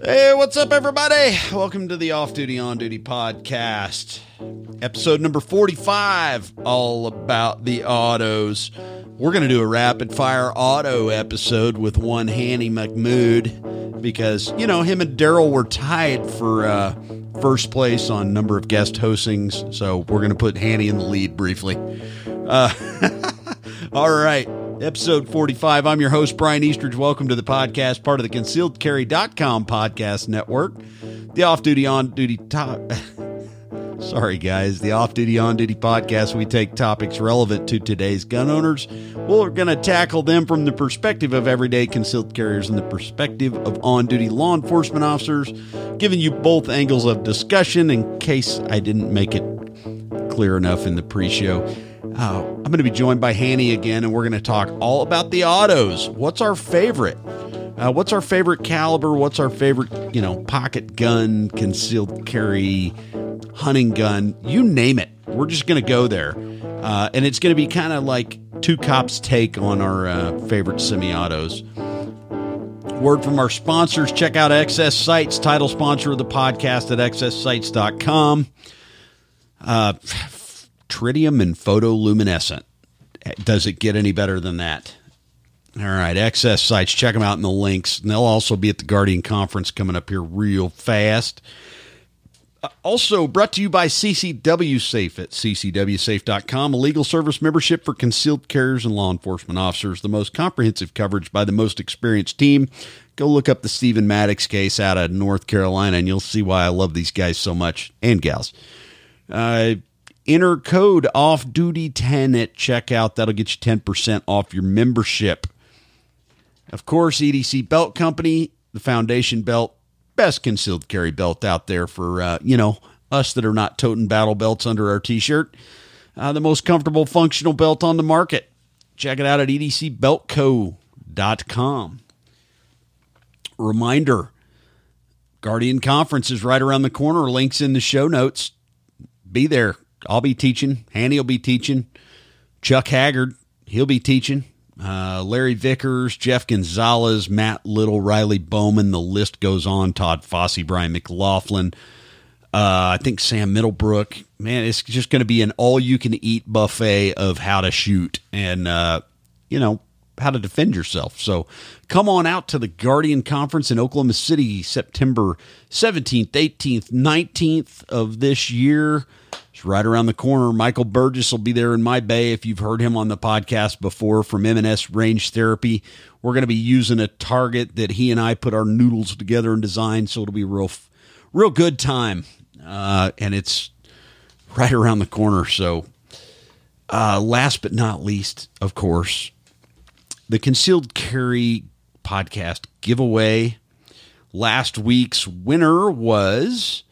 Hey, what's up, everybody? Welcome to the Off Duty On Duty podcast, episode number 45, all about the autos. We're going to do a rapid fire auto episode with one Hany McMood because, you know, him and Daryl were tied for uh, first place on number of guest hostings. So we're going to put Hany in the lead briefly. Uh, all right. Episode 45. I'm your host, Brian Eastridge. Welcome to the podcast, part of the concealedcarry.com podcast network. The off duty, on duty top. Sorry, guys. The off duty, on duty podcast. We take topics relevant to today's gun owners. We're going to tackle them from the perspective of everyday concealed carriers and the perspective of on duty law enforcement officers, giving you both angles of discussion in case I didn't make it clear enough in the pre show. Uh, I'm going to be joined by Hany again, and we're going to talk all about the autos. What's our favorite? Uh, what's our favorite caliber? What's our favorite, you know, pocket gun, concealed carry, hunting gun? You name it. We're just going to go there. Uh, and it's going to be kind of like two cops' take on our uh, favorite semi autos. Word from our sponsors check out XS Sights, title sponsor of the podcast at xssights.com. Uh, tritium and photoluminescent. Does it get any better than that? All right, XS Sights, Check them out in the links. And they'll also be at the Guardian Conference coming up here real fast. Uh, also brought to you by CCW Safe at ccwsafe.com, a legal service membership for concealed carriers and law enforcement officers. The most comprehensive coverage by the most experienced team. Go look up the Stephen Maddox case out of North Carolina, and you'll see why I love these guys so much and gals. Uh, enter code off duty 10 at checkout. That'll get you 10% off your membership. Of course edc belt company the foundation belt best concealed carry belt out there for uh, you know us that are not toting battle belts under our t-shirt. Uh, the most comfortable functional belt on the market. Check it out at edcbeltco.com reminder guardian conference is right around the corner. Links in the show notes. Be there I'll be teaching. Hany will be teaching. Chuck Haggard, he'll be teaching. Uh, Larry Vickers, Jeff Gonzalez, Matt Little, Riley Bowman. The list goes on. Todd Fossey, Brian McLaughlin. Uh, I think Sam Middlebrook. Man, it's just going to be an all-you-can-eat buffet of how to shoot and uh, you know how to defend yourself. So come on out to the Guardian Conference in Oklahoma City, September 17th, 18th, 19th of this year. Right around the corner. Michael Burgess will be there in my bay. If you've heard him on the podcast before from M&S Range Therapy, we're going to be using a target that he and I put our noodles together and designed, so it'll be real, real good time. Uh, and it's right around the corner. So, uh, last but not least, of course, the concealed carry podcast giveaway. Last week's winner was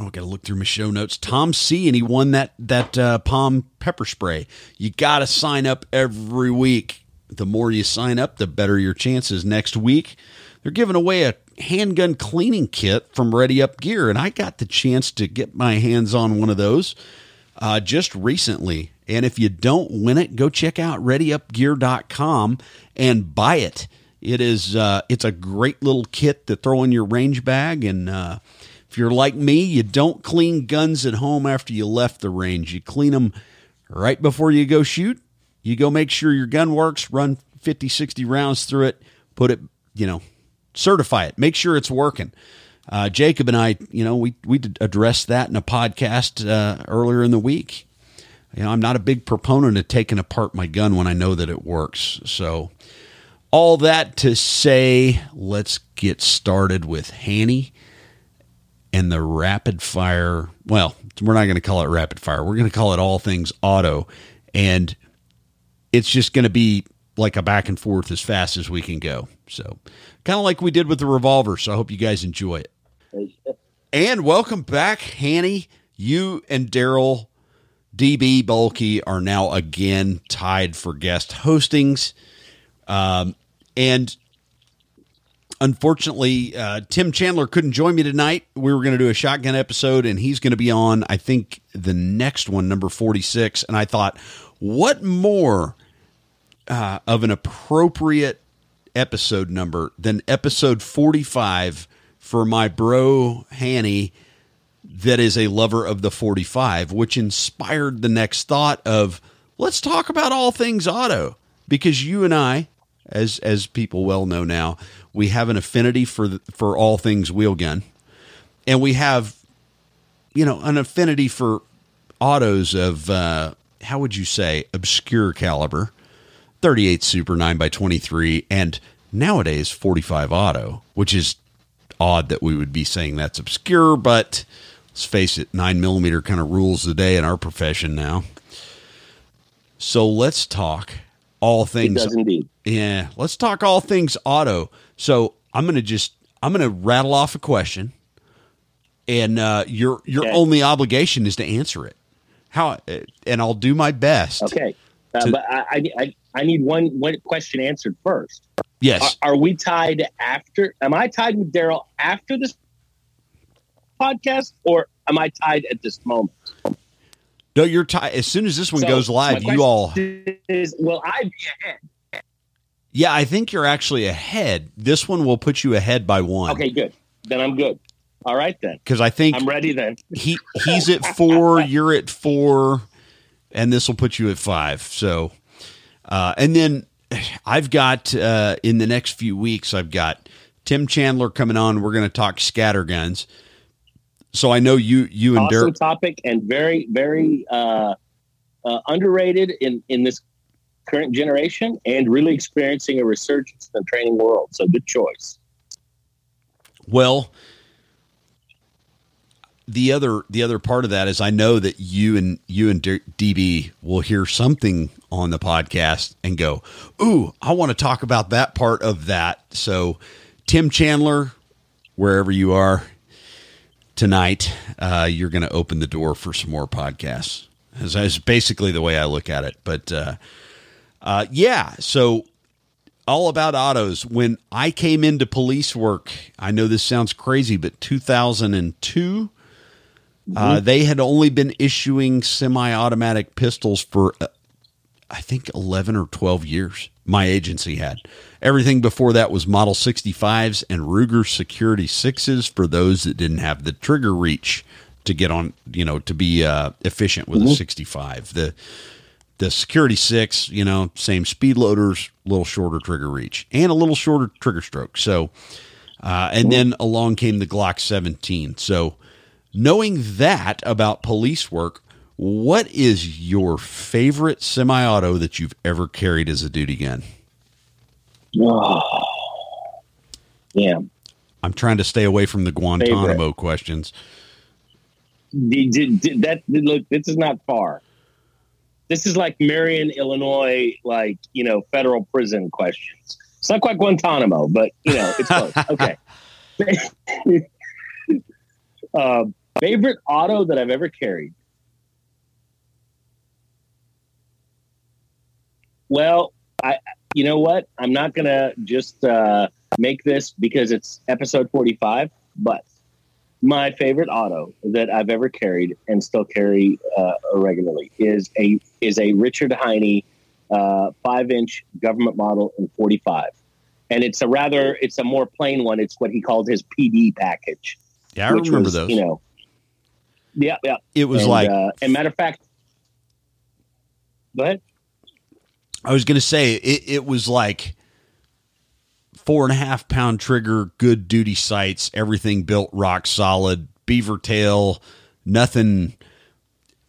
oh, I got to look through my show notes. Tom C, and he won that that uh, palm pepper spray. You got to sign up every week. The more you sign up, the better your chances. Next week, they're giving away a handgun cleaning kit from Ready Up Gear, and I got the chance to get my hands on one of those uh, just recently. And if you don't win it, go check out ReadyUpGear.com and buy it. It is uh, it's a great little kit to throw in your range bag and. Uh, if you're like me, you don't clean guns at home after you left the range. You clean them right before you go shoot. You go make sure your gun works, run 50, 60 rounds through it, put it, you know, certify it, make sure it's working. Uh, Jacob and I, you know, we we addressed that in a podcast uh, earlier in the week. You know, I'm not a big proponent of taking apart my gun when I know that it works. So, all that to say, let's get started with Hany and the rapid fire. Well, we're not going to call it rapid fire. We're going to call it all things auto. And it's just going to be like a back and forth as fast as we can go. So, kind of like we did with the revolver. So, I hope you guys enjoy it. And welcome back, Hany. You and Daryl DB Bulky are now again tied for guest hostings. Um, and unfortunately, uh, Tim Chandler couldn't join me tonight. We were going to do a shotgun episode, and he's going to be on, I think, the next one, number 46. And I thought, what more uh, of an appropriate episode number than episode 45 for my bro Hany that is a lover of the 45, which inspired the next thought of let's talk about all things auto because you and I, as as people well know now, we have an affinity for the, for all things wheelgun, and we have, you know, an affinity for autos of uh, how would you say obscure caliber, 38 Super 9 by 23 and nowadays 45 auto, which is odd that we would be saying that's obscure, but let's face it, nine millimeter kind of rules the day in our profession now. So let's talk all things. It does indeed. Yeah, let's talk all things auto. So I'm gonna just I'm gonna rattle off a question, and uh, your your Okay. only obligation is to answer it. How and I'll do my best. Okay, uh, To- but I, I I I need one one question answered first. Yes. Are, are we tied after? Am I tied with Daryl after this podcast, or am I tied at this moment? No, you're tied. As soon as this one So, goes live, you all. is will I be ahead? Yeah, I think you're actually ahead. This one will put you ahead by one. Okay, good. Then I'm good. All right then. Because I think I'm ready then. he he's at four, you're at four, and this will put you at five. So, uh, and then I've got uh, in the next few weeks, I've got Tim Chandler coming on. We're going to talk scatterguns. So I know you you and Awesome Derek. topic and very very uh, uh, underrated in in this current generation, and really experiencing a resurgence in the training world. So good choice. Well, the other the other part of that is I know that you and you and DB will hear something on the podcast and go, "Ooh, I want to talk about that part of that." So, Tim Chandler, wherever you are tonight, uh, you're going to open the door for some more podcasts. That's basically the way I look at it. But uh, uh, yeah, so all about autos. When I came into police work, I know this sounds crazy, but 2002, uh, they had only been issuing semi automatic pistols for, uh, I think, 11 or 12 years. My agency had. Everything before that was Model 65s and Ruger Security 6s for those that didn't have the trigger reach to get on, you know, to be uh, efficient with a 65. The the security six, you know, same speed loaders, little shorter trigger reach, and a little shorter trigger stroke. So, uh, and then along came the Glock 17. So, knowing that about police work, what is your favorite semi-auto that you've ever carried as a duty gun? Oh, yeah. I'm trying to stay away from the Guantanamo questions. Did, did, did that did, look? This is not far. This is like Marion, Illinois, like you know, federal prison questions. It's not quite Guantanamo, but you know, it's close. Okay. um, favorite auto that I've ever carried. Well, I, you know what? I'm not gonna just uh, make this because it's episode 45, but my favorite auto that I've ever carried and still carry uh, regularly is a is a Richard Heinie uh, five inch government model in 45, and it's a rather it's a more plain one. It's what he called his PD package. Yeah, I remember was, those. You know, yeah, yeah. it was and, like uh, and matter of fact, go ahead. I was going to say it, it was like four and a half pound trigger, good duty sights, everything built rock solid, beaver tail, nothing.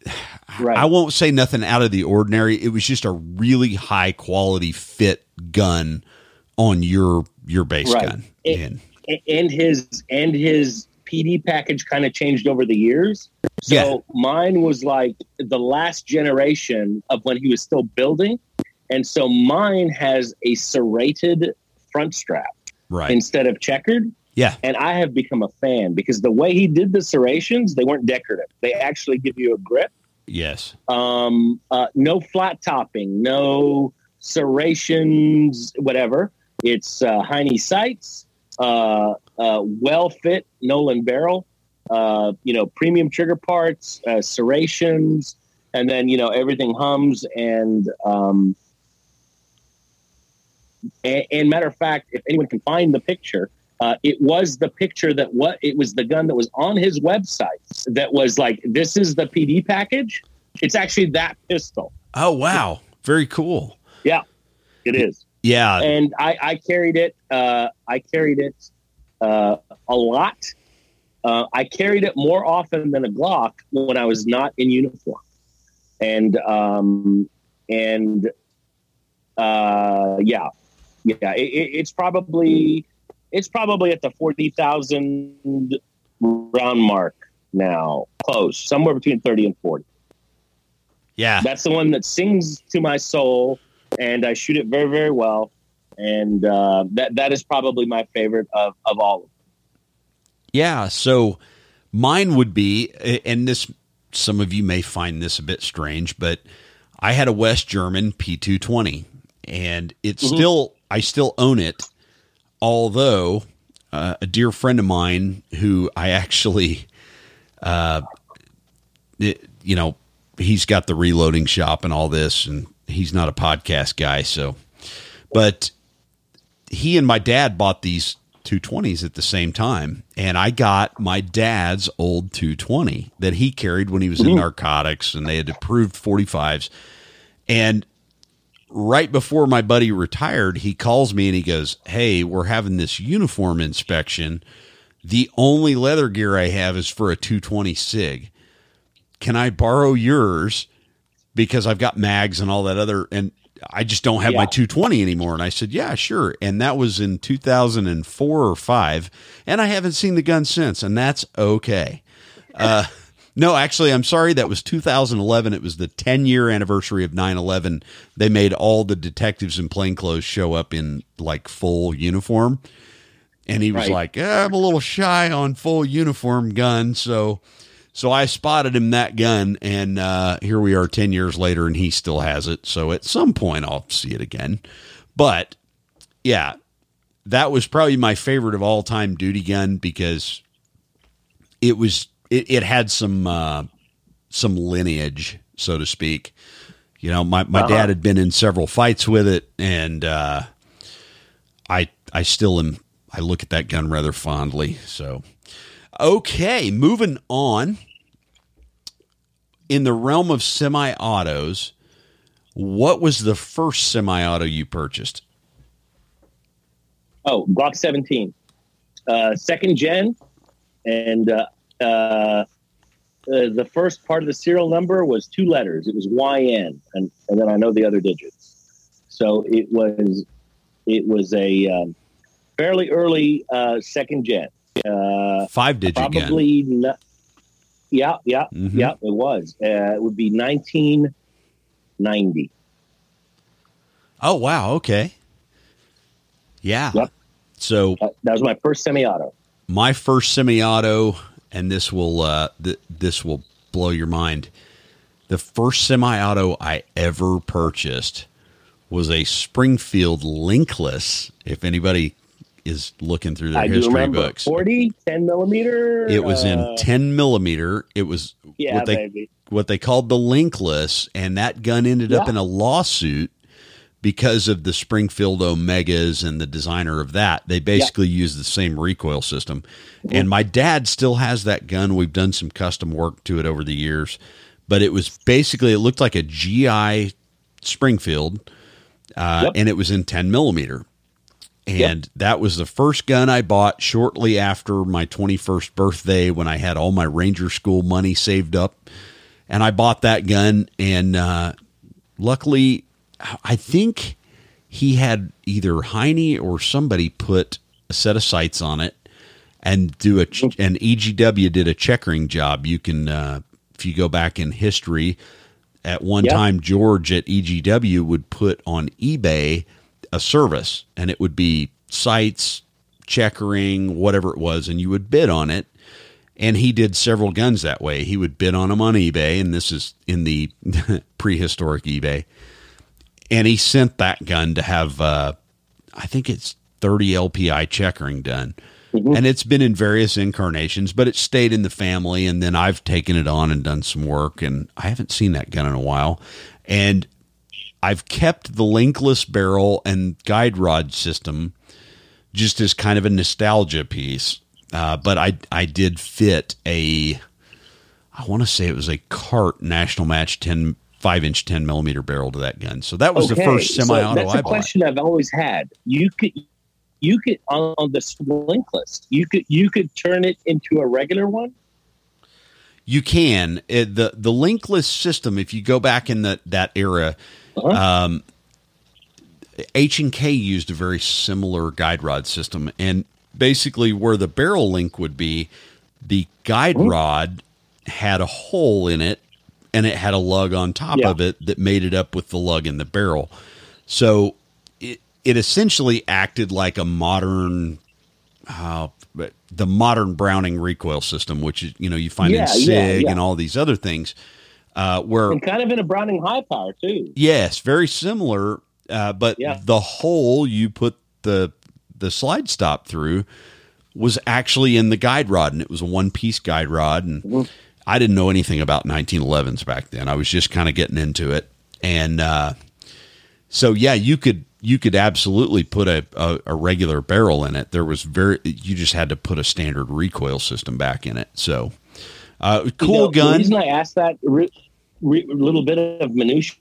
Right. I won't say nothing out of the ordinary. It was just a really high quality fit gun on your your base Right. gun. And and his and his PD package kind of changed over the years. So Yeah. mine was like the last generation of when he was still building, and so mine has a serrated front strap right, instead of checkered. yeah, And I have become a fan because the way he did the serrations, they weren't decorative. They actually give you a grip. yes, Um, uh, no flat topping, no serrations, whatever. It's uh, Heinie sights, uh, uh, well fit Nowlin barrel, uh, you know, premium trigger parts, uh, serrations, and then you know everything hums and um, And, and matter of fact, if anyone can find the picture, uh, it was the picture that what it was the gun that was on his website that was like, this is the PD package. It's actually that pistol. Oh wow, very cool. Yeah, it is. Yeah, and I, I carried it. Uh, I carried it uh, a lot. Uh, I carried it more often than a Glock when I was not in uniform, and um, and uh, yeah, yeah, it, it's probably it's probably at the forty thousand round mark now, close somewhere between thirty and forty. Yeah, that's the one that sings to my soul, and I shoot it very very well, and uh, that that is probably my favorite of of all of them. Yeah, so mine would be, and this some of you may find this a bit strange, but I had a West German P220 and it's mm-hmm. still I still own it. Although uh, a dear friend of mine who I actually, uh, it, you know, he's got the reloading shop and all this, and he's not a podcast guy, so, but he and my dad bought these 220s at the same time and i got my dad's old 220 that he carried when he was mm-hmm. in narcotics and they had approved 45s and right before my buddy retired, he calls me and he goes, Hey, we're having this uniform inspection. The only leather gear I have is for a 220 SIG. Can I borrow yours? Because I've got mags and all that other, and I just don't have yeah. my 220 anymore. And I said, Yeah, sure. And that was in 2004 or five. And I haven't seen the gun since, and that's okay. Uh, no, actually, I'm sorry. That was 2011. It was the 10 year anniversary of 9 11. They made all the detectives in plainclothes show up in like full uniform. And he was right. like, eh, I'm a little shy on full uniform gun. So, so I spotted him that gun. And uh, here we are 10 years later, and he still has it. So at some point, I'll see it again. But yeah, that was probably my favorite of all time duty gun because it was it, it had some uh, some lineage, so to speak. You know, my, my uh-huh. dad had been in several fights with it, and uh, I I still am. I look at that gun rather fondly. So, okay, moving on. In the realm of semi-autos, what was the first semi-auto you purchased? Oh, Glock 17, uh, second gen, and uh, uh, uh, the first part of the serial number was two letters. It was YN, and, and then I know the other digits. So it was it was a um, fairly early uh, second gen. Uh, Five digit probably. Not, yeah, yeah, mm-hmm. yeah. It was. Uh, it would be nineteen ninety. Oh wow! Okay. Yeah. Yep. So that, that was my first semi-auto. My first semi-auto and this will uh, th- this will blow your mind. The first semi-auto I ever purchased was a Springfield linkless. If anybody is looking through their I history books, 40, 10 millimeter. It was in uh, 10 millimeter. It was yeah, what they baby. what they called the linkless, and that gun ended yeah. up in a lawsuit because of the Springfield Omegas and the designer of that, they basically yeah. use the same recoil system. Mm-hmm. And my dad still has that gun. We've done some custom work to it over the years, but it was basically it looked like a GI Springfield, uh, yep. and it was in 10 millimeter. And yep. that was the first gun I bought shortly after my 21st birthday when I had all my Ranger School money saved up. And I bought that gun, and uh, luckily I think he had either Heinie or somebody put a set of sights on it and do a and EGW did a checkering job. You can uh, if you go back in history, at one yep. time George at EGW would put on eBay a service, and it would be sights, checkering, whatever it was, and you would bid on it. And he did several guns that way. He would bid on them on eBay, and this is in the prehistoric eBay and he sent that gun to have uh, I think it's 30 LPI checkering done. Mm-hmm. And it's been in various incarnations, but it stayed in the family. And then I've taken it on and done some work. And I haven't seen that gun in a while. And I've kept the linkless barrel and guide rod system just as kind of a nostalgia piece. Uh, but I I did fit a I want to say it was a Kart national match 10 five inch 10 millimeter barrel to that gun. So that was Okay, the first semi auto that's I a bought. question I've always had. You could, you could on, on the linkless, you could you could turn it into a regular one. You can It- the the linkless system. If you go back in the, that era, Uh-huh. um, H and K used a very similar guide rod system, and basically where the barrel link would be, the guide Mhm. rod had a hole in it, and it had a lug on top Yeah. of it that made it up with the lug in the barrel. So it it essentially acted like a modern. Uh, the modern Browning recoil system, which is you know you find Yeah, in Sig yeah. and all these other things, uh, where and kind of in a Browning high power too. Yes, very similar. Uh, but Yeah. the hole you put the the slide stop through was actually in the guide rod, and it was a one piece guide rod. And Mhm. I didn't know anything about 1911s back then. I was just kind of getting into it, and uh, so yeah, you could you could absolutely put a, a, a regular barrel in it. There was very you just had to put a standard recoil system back in it. So uh, You cool gun. The reason I asked that re, re, little bit of minutia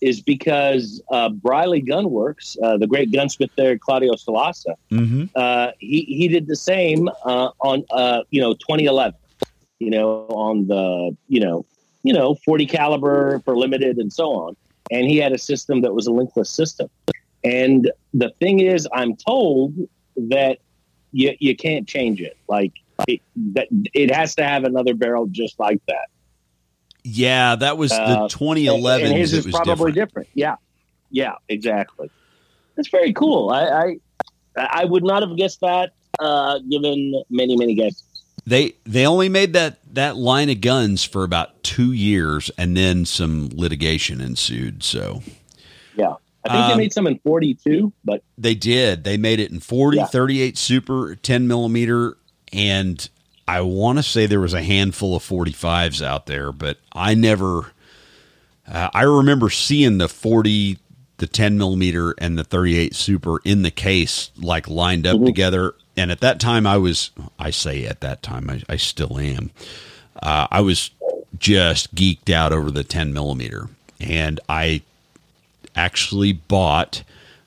is because uh, Briley Gunworks, uh, the great gunsmith there, Claudio Salassa, hmm uh, he he did the same uh, on uh, you know 2011. You know on the you know you know 40 caliber for limited and so on, and he had a system that was a linkless system. And the thing is, I'm told that you you can't change it. Like it, that it has to have another barrel just like that. Yeah, that was the Uh, 2011. and his is was probably different. different. Yeah, yeah, exactly. That's very cool. I I, I would not have guessed that, uh, given many many guesses. They they only made that that line of guns for about two years, and then some litigation ensued. So Yeah, I think they Um, made some in forty two, but they did. They made it in 40, Yeah. 38 Super, 10 millimeter, and I want to say there was a handful of 45s out there, but I never. Uh, I remember seeing the 40, the 10 millimeter, and the 38 Super in the case, like lined up Mhm. together. And at that time, I was, I say at that time, I, I still am. Uh, I was just geeked out over the 10 millimeter. And I actually bought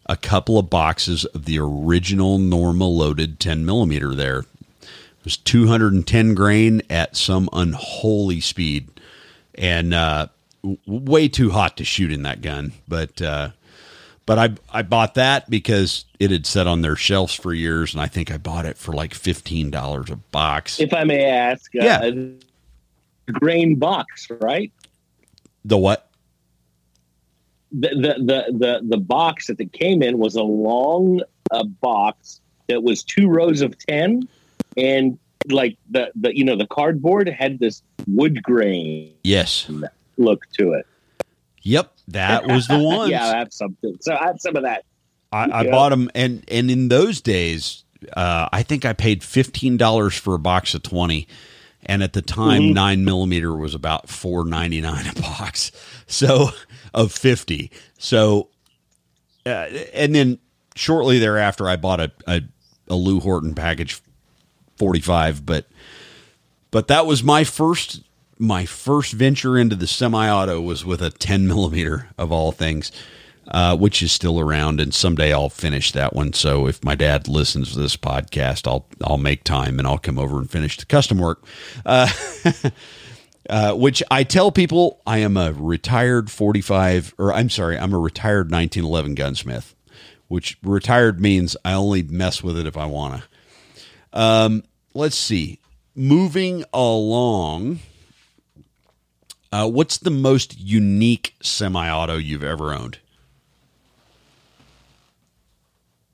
a couple of boxes of the original Norma loaded 10 millimeter there. It was 210 grain at some unholy speed and uh, way too hot to shoot in that gun. But, uh, but I, I bought that because it had sat on their shelves for years, and I think I bought it for like fifteen dollars a box. if I may ask, uh, Yeah. grain box, right? the what? The, the the the the box that it came in was a long uh, box that was two rows of ten, and like the the you know the cardboard had this wood grain Yes. look to it. Yep, that was the one. yeah, I have something. So I have some of that. I, I Yeah. bought them, and and in those days, uh, I think I paid fifteen dollars for a box of twenty, and at the time, Mhm. nine millimeter was about four ninety nine a box. So of fifty. So, uh, and then shortly thereafter, I bought a, a a Lou Horton package forty five, but but that was my first my first venture into the semi-auto was with a 10 millimeter of all things uh, which is still around and someday i'll finish that one. So if my dad listens to this podcast i'll i'll make time and i'll come over and finish the custom work. Uh, uh, which i tell people i am a retired 45 or i'm sorry i'm a retired 1911 gunsmith which retired means i only mess with it if i want to um, let's see. Moving along uh, what's the most unique semi-auto you've ever owned?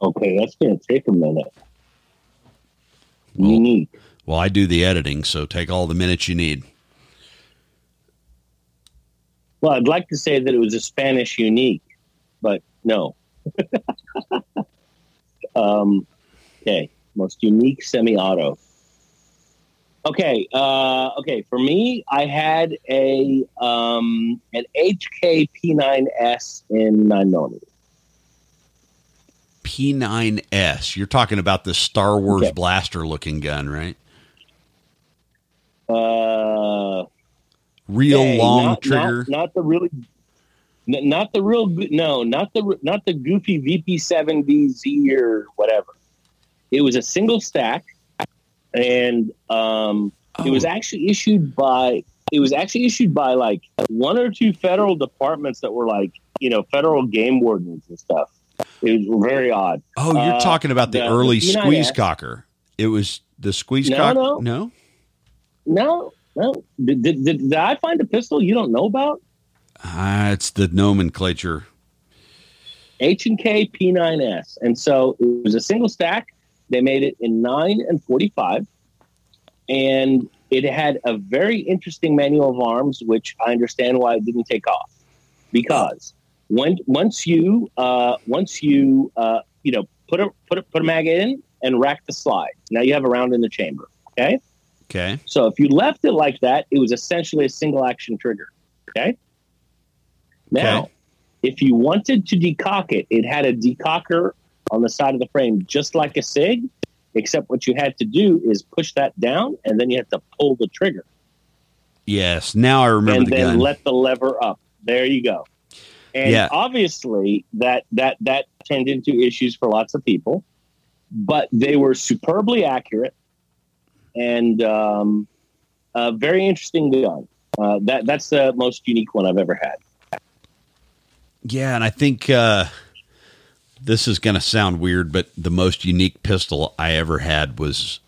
Okay, that's going to take a minute. Well- Unique. Well, I do the editing, so take all the minutes you need. Well, I'd like to say that it was a Spanish unique, but no. um, okay, most unique semi-auto. Okay, uh, okay. For me, I had a um, an HK P9S in nine millimeter. P9S. You're talking about the Star Wars Okay. blaster looking gun, right? Uh, Real long not, trigger. Not, not the really, not the real. No, not the not the goofy VP70Z or whatever. It was a single stack, and um, it was Oh. actually issued by. It was actually issued by like one or two federal departments that were like you know federal game wardens and stuff. It was very odd. Oh, you're Uh, talking about the, the- early the P9S. squeeze cocker. It was the squeeze No, cocker. no. no? No, no. Did, did, did, did I find a pistol you don't know about? Ah, it's the nomenclature. H and K P9S, and so it was a single stack. They made it in nine and forty-five, and it had a very interesting manual of arms, which I understand why it didn't take off, because when once you uh, once you uh, you know put a put a put a mag in and rack the slide, now you have a round in the chamber. Okay, Okay. so if you left it like that, it was essentially a single action trigger. Okay. Now, Okay. if you wanted to decock it, it had a decocker on the side of the frame, just like a SIG, except what you had to do is push that down and then you had to pull the trigger Yes. Now I remember and the then gun. let the lever up. There you go. And Yeah. obviously that that that turned into issues for lots of people, but they were superbly accurate and um, a very interesting gun. Uh, that that's the most unique one I've ever had. yeah, and I think uh, this is going to sound weird, but the most unique pistol I ever had was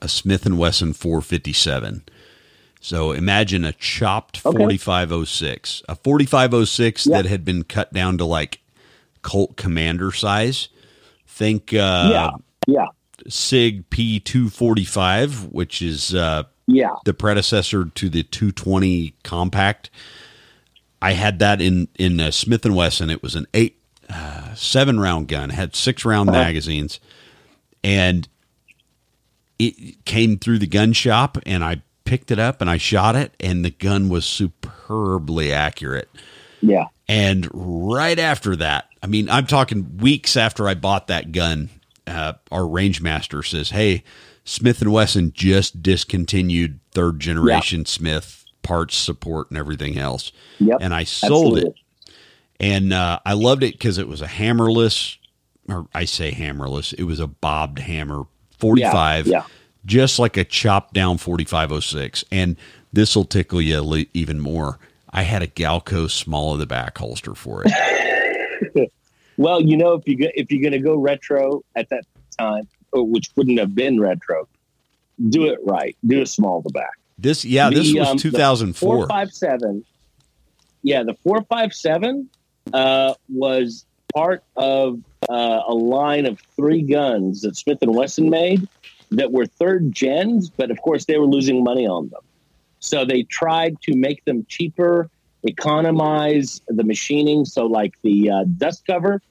a Smith and Wesson 457. So imagine a chopped Okay. 4506, a 4506 Yeah. that had been cut down to like Colt Commander size. Think uh, yeah, yeah, Sig P245, which is uh, yeah. the predecessor to the 220 compact. I had that in in uh, Smith and Wesson. It was an eight, uh, seven round gun. Had six round Uh-huh. magazines, and it came through the gun shop. And I picked it up and I shot it, and the gun was superbly accurate. Yeah. And right after that, I mean, I'm talking weeks after I bought that gun, uh, our range master says, "Hey, Smith and Wesson just discontinued third generation Smith parts support and everything else." Yep. And I sold absolutely. it, and uh, I loved it because it was a hammerless, or I say hammerless. It was a bobbed hammer, 45, Yeah, yeah. just like a chopped down 4506. And this will tickle you even more. I had a Galco small of the back holster for it. Well, you know, if you go, if you're going to go retro at that time, which wouldn't have been retro, do it right. Do a small to back. This, yeah, this was um, 2004. Four five seven. Yeah, the four five seven uh, was part of uh, a line of three guns that Smith and Wesson made that were third gens, but of course they were losing money on them. So they tried to make them cheaper, economize the machining. So like the uh, dust cover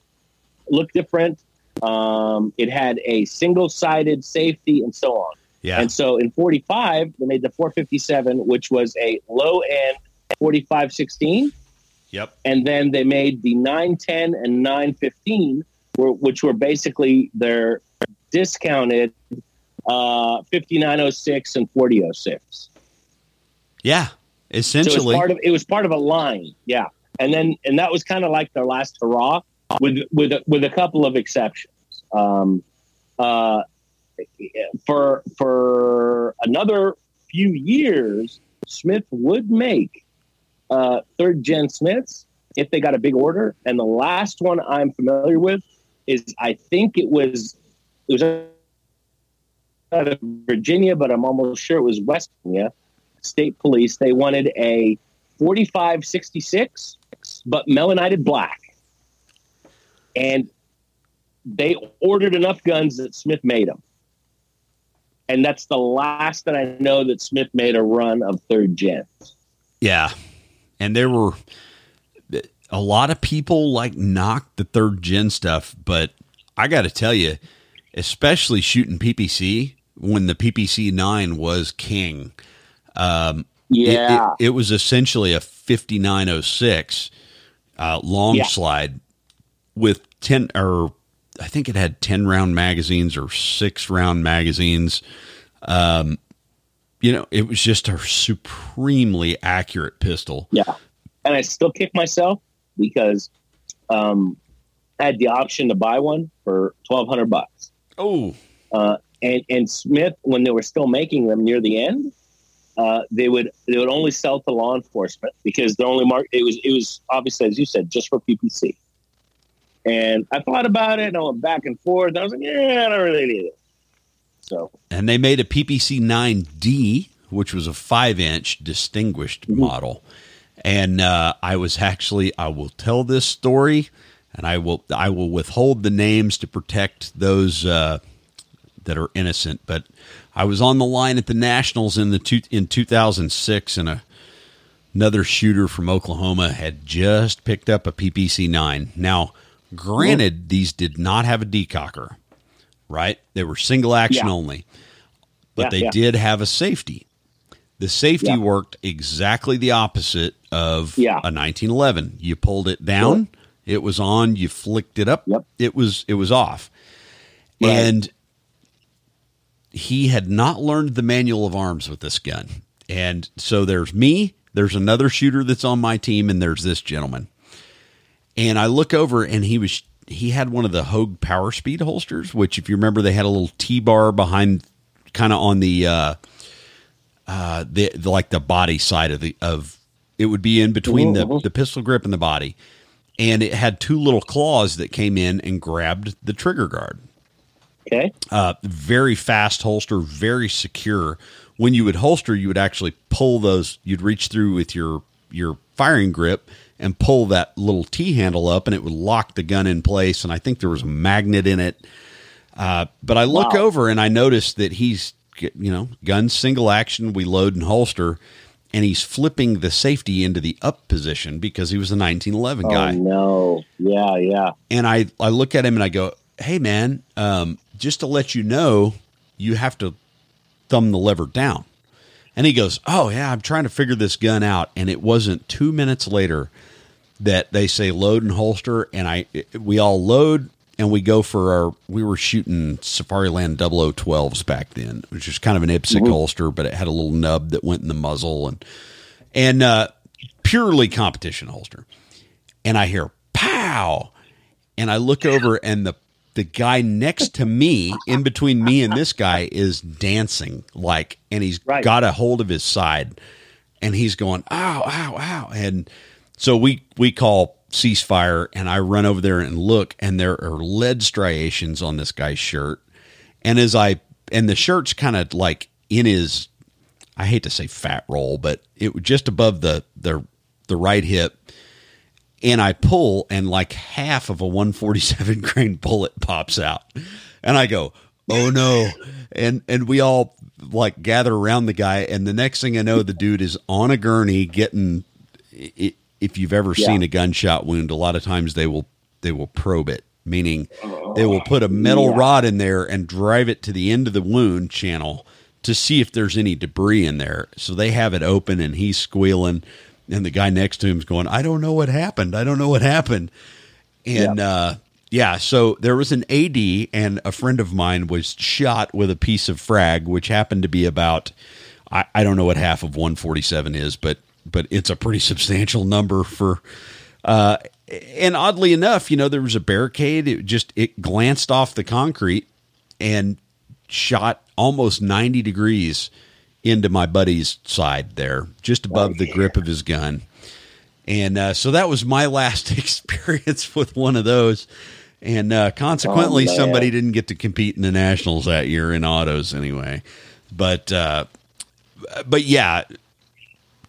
looked different. Um, it had a single sided safety and so on. yeah, And so in 45, they made the 457, which was a low end 4516. Yep, And then they made the 910 and 915, which were basically their discounted uh, 5906 and 4006. yeah. So it was Essentially, part of it was part of a line, yeah. And then and that was kind of like their last hurrah, with with a, with a couple of exceptions. Um, uh, for for another few years, Smith would make uh, third gen Smiths if they got a big order. And the last one I'm familiar with is I think it was it was out of Virginia, but I'm almost sure it was West Virginia State Police. They wanted a 4566, but melanated black. And they ordered enough guns that Smith made them. And that's the last that I know that Smith made a run of third gen. yeah. And there were a lot of people like knocked the third gen stuff, but I got to tell you, especially shooting PPC when the PPC nine was king. Um, yeah, it, it, it, was essentially a fifty nine oh six uh, long yeah. slide with ten or I think it had ten round magazines or six round magazines. Um, you know, it was just a supremely accurate pistol. Yeah, and I still kick myself because um, I had the option to buy one for twelve hundred bucks. Oh, uh, and and Smith, when they were still making them near the end, uh, they would they would only sell to law enforcement because they're only mark. It was it was obviously as you said just for PPC. And I thought about it, and I went back and forth. And I was like, yeah, I don't really need it. So, and they made a PPC 9D, which was a five inch distinguished mm-hmm. model. And uh, I was actually, I will tell this story, and I will, I will withhold the names to protect those uh, that are innocent. But I was on the line at the Nationals in the two, in 2006, and a, another shooter from Oklahoma had just picked up a PPC nine. Now, granted, these did not have a decocker right? They were single action yeah. only, but yeah, they yeah. did have a safety. The safety worked exactly the opposite of a 1911. You pulled it down, sure. it was on. You flicked it up, yep. it was it was off, right. and he had not learned the manual of arms with this gun. And so there's me, there's another shooter that's on my team, and there's this gentleman. And I look over, and he was he had one of the Hogue Power Speed holsters, which, if you remember, they had a little T bar behind, kind of on the, uh, uh, the, the, like the body side of the of it would be in between the the pistol grip and the body, and it had two little claws that came in and grabbed the trigger guard. Okay. Uh, very fast holster, very secure. When you would holster, you would actually pull those. You'd reach through with your your firing grip and pull that little T handle up, and it would lock the gun in place. And I think there was a magnet in it. Uh, but I look wow. over and I notice that he's, you know, gun single action. We load and holster, and he's flipping the safety into the up position because he was a 1911 guy. Oh, no, yeah, yeah. And I I look at him and I go, "Hey, man, um, just to let you know, you have to thumb the lever down." And he goes, "Oh yeah, I'm trying to figure this gun out." And it wasn't two minutes later that they say load and holster, and I we all load and we go for our. We were shooting Safariland 0012s back then, which was kind of an IPSC mm-hmm. holster, but it had a little nub that went in the muzzle and and uh, purely competition holster. And I hear pow, and I look over and the the guy next to me, in between me and this guy, is dancing like, and he's right. got a hold of his side, and he's going, ow, ow, ow, and so we we call ceasefire, and I run over there and look, and there are lead striations on this guy's shirt. And as I and the shirt's kind of like in his, I hate to say fat roll, but it was just above the the the right hip. And I pull, and like half of a 147 grain bullet pops out, and I go, "Oh no!" And and we all like gather around the guy, and the next thing I know, the dude is on a gurney getting it, if you've ever yeah. seen a gunshot wound, a lot of times they will they will probe it, meaning they will put a metal yeah. rod in there and drive it to the end of the wound channel to see if there's any debris in there. So they have it open and he's squealing and the guy next to him's going, "I don't know what happened. I don't know what happened." And yeah. uh yeah, so there was an AD and a friend of mine was shot with a piece of frag which happened to be about I, I don't know what half of 147 is, but but it's a pretty substantial number for. Uh, and oddly enough, you know, there was a barricade. It just it glanced off the concrete and shot almost ninety degrees into my buddy's side there, just above oh, the grip of his gun. And uh, so that was my last experience with one of those. And uh, consequently, oh, somebody didn't get to compete in the nationals that year in autos anyway. But uh, but yeah,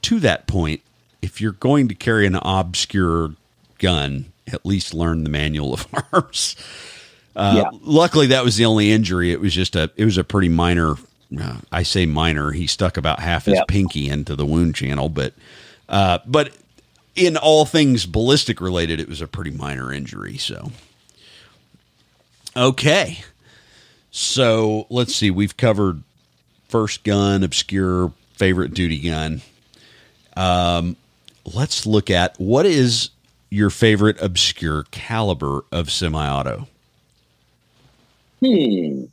to that point, if you're going to carry an obscure gun, at least learn the manual of arms. Uh, yeah. Luckily, that was the only injury. It was just a it was a pretty minor. Uh, I say minor. He stuck about half his pinky into the wound channel, but uh, but in all things ballistic related, it was a pretty minor injury. So okay, So let's see. We've covered first gun, obscure, favorite duty gun. Um, let's look at what is your favorite obscure caliber of semi-auto. Hmm.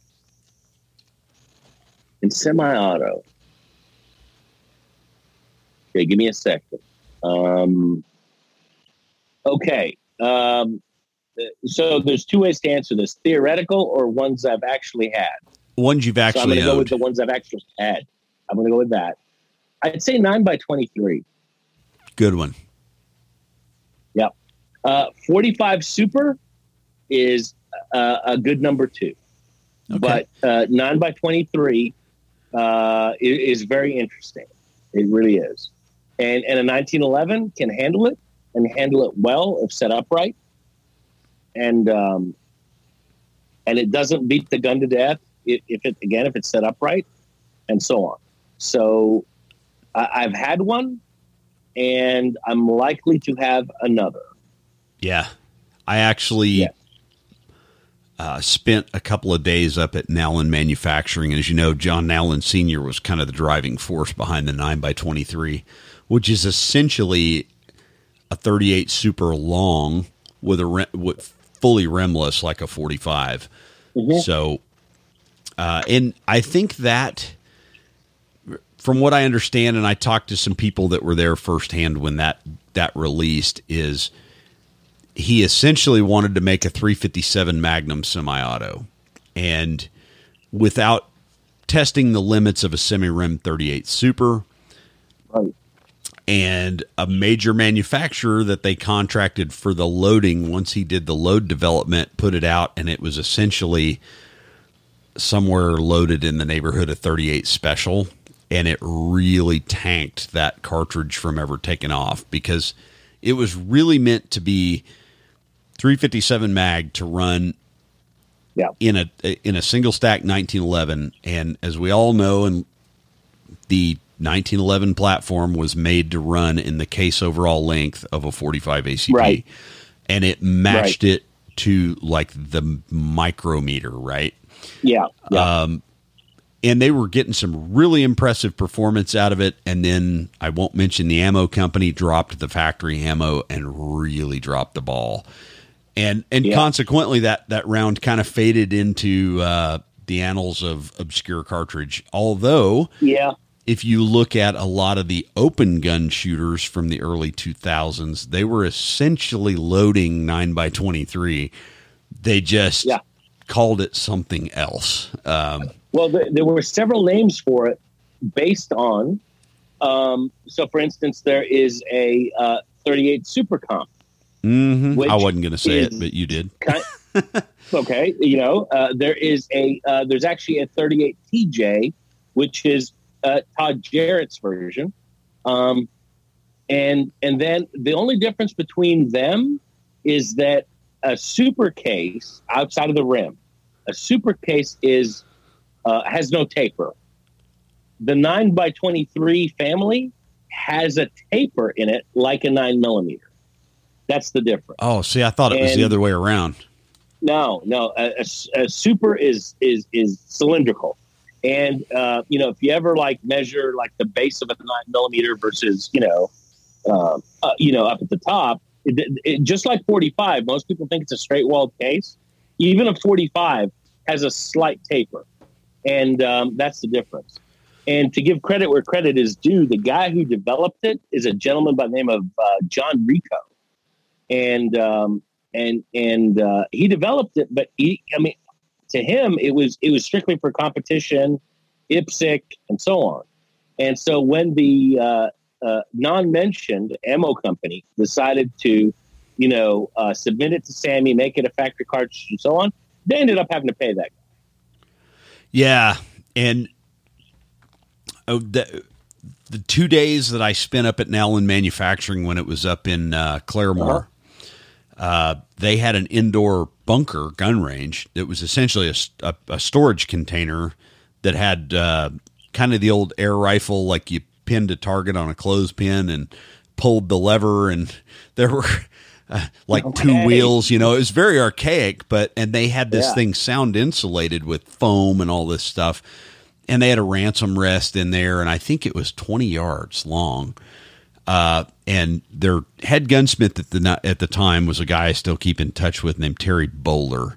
In semi-auto. Okay, give me a second. Um, okay. Um, so there's two ways to answer this: theoretical or ones I've actually had. Ones you've actually. So I'm going to go with the ones I've actually had. I'm going to go with that. I'd say nine by twenty-three. Good one. Yep. Uh, Forty-five Super is uh, a good number two, Okay. but uh, nine by twenty-three uh, i- is very interesting. It really is, and and a 1911 can handle it and handle it well if set up right, and um, and it doesn't beat the gun to death if, if it again if it's set up right, and so on. So I, I've had one, and I'm likely to have another. Yeah. I actually Yeah. uh, spent a couple of days up at Nowlin Manufacturing. And as you know, John Nowlin Sr. was kind of the driving force behind the 9x23, which is essentially a 38 super long with a rim, with fully rimless like a 45. Mhm. So, uh, and I think that from what I understand, and I talked to some people that were there firsthand when that that released, is he essentially wanted to make a 357 Magnum semi-auto, and without testing the limits of a semi-rim 38 Super Right. and a major manufacturer that they contracted for the loading once he did the load development put it out and it was essentially somewhere loaded in the neighborhood of 38 special and it really tanked that cartridge from ever taking off because it was really meant to be 357 mag to run Yeah. in a in a single stack 1911 and as we all know and the 1911 platform was made to run in the case overall length of a 45 ACP Right. and it matched it to like the micrometer right Yeah. Yeah. um, and they were getting some really impressive performance out of it. And then I won't mention the ammo company dropped the factory ammo and really dropped the ball. And and Yeah. consequently, that that round kind of faded into uh, the annals of obscure cartridge. Although, yeah. if you look at a lot of the open gun shooters from the early 2000s, they were essentially loading 9 by 23 They just Yeah. called it something else. Um, Well, there, there were several names for it based on. Um, so, for instance, there is a uh, 38 Super Comp. mhm. I wasn't going to say it, but you did. Kind, okay, you know, uh, there is a uh, there's actually a 38 TJ, which is uh, Todd Jarrett's version, um, and and then the only difference between them is that a super case outside of the rim, a super case is uh, has no taper. The nine by 23 family has a taper in it, like a nine millimeter. That's the difference. Oh, see, I thought it was the other way around. No, no. A, a- a super is is is cylindrical, and uh, you know if you ever like measure like the base of a nine millimeter versus you know, uh, uh, you know up at the top, it, it, just like forty five, most people think it's a straight walled case. Even a forty five has a slight taper, and um, that's the difference. And to give credit where credit is due, the guy who developed it is a gentleman by the name of uh, John Rico, and um, and and uh, he developed it. But he, I mean, to him, it was it was strictly for competition, IPSC, and so on. And so when the uh, uh, non-mentioned ammo company decided to, you know, uh, submit it to SAAMI, make it a factory cartridge, and so on, they ended up having to pay that. Yeah, and oh, the the two days that I spent up at Nowlin Manufacturing when it was up in uh, Claremore, uh they had an indoor bunker gun range that was essentially a storage container that had uh, kind of the old air rifle, like you pinned a target on a clothespin and pulled the lever, and there were. Uh, like Okay. two wheels. You know, it was very archaic, but and they had this Yeah. thing sound insulated with foam and all this stuff, and they had a ransom rest in there, and I think it was twenty yards long. Uh, and their head gunsmith at the at the time was a guy I still keep in touch with named Terry Bowler,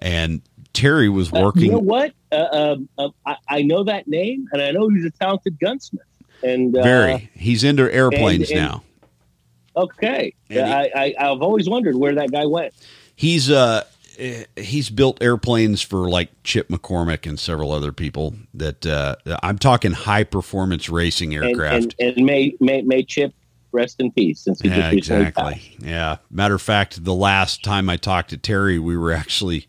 and Terry was Uh, working. you know what? Uh, um, um, I, I know that name, and I know he's a talented gunsmith. And uh, very, he's into airplanes and- now. Okay. And I, I I've always wondered where that guy went. He's uh he's built airplanes for like Chip McCormick and several other people that uh I'm talking high performance racing aircraft. and, and may, may may Chip rest in peace since he yeah, just exactly. Yeah. Matter of fact, the last time I talked to Terry, we were actually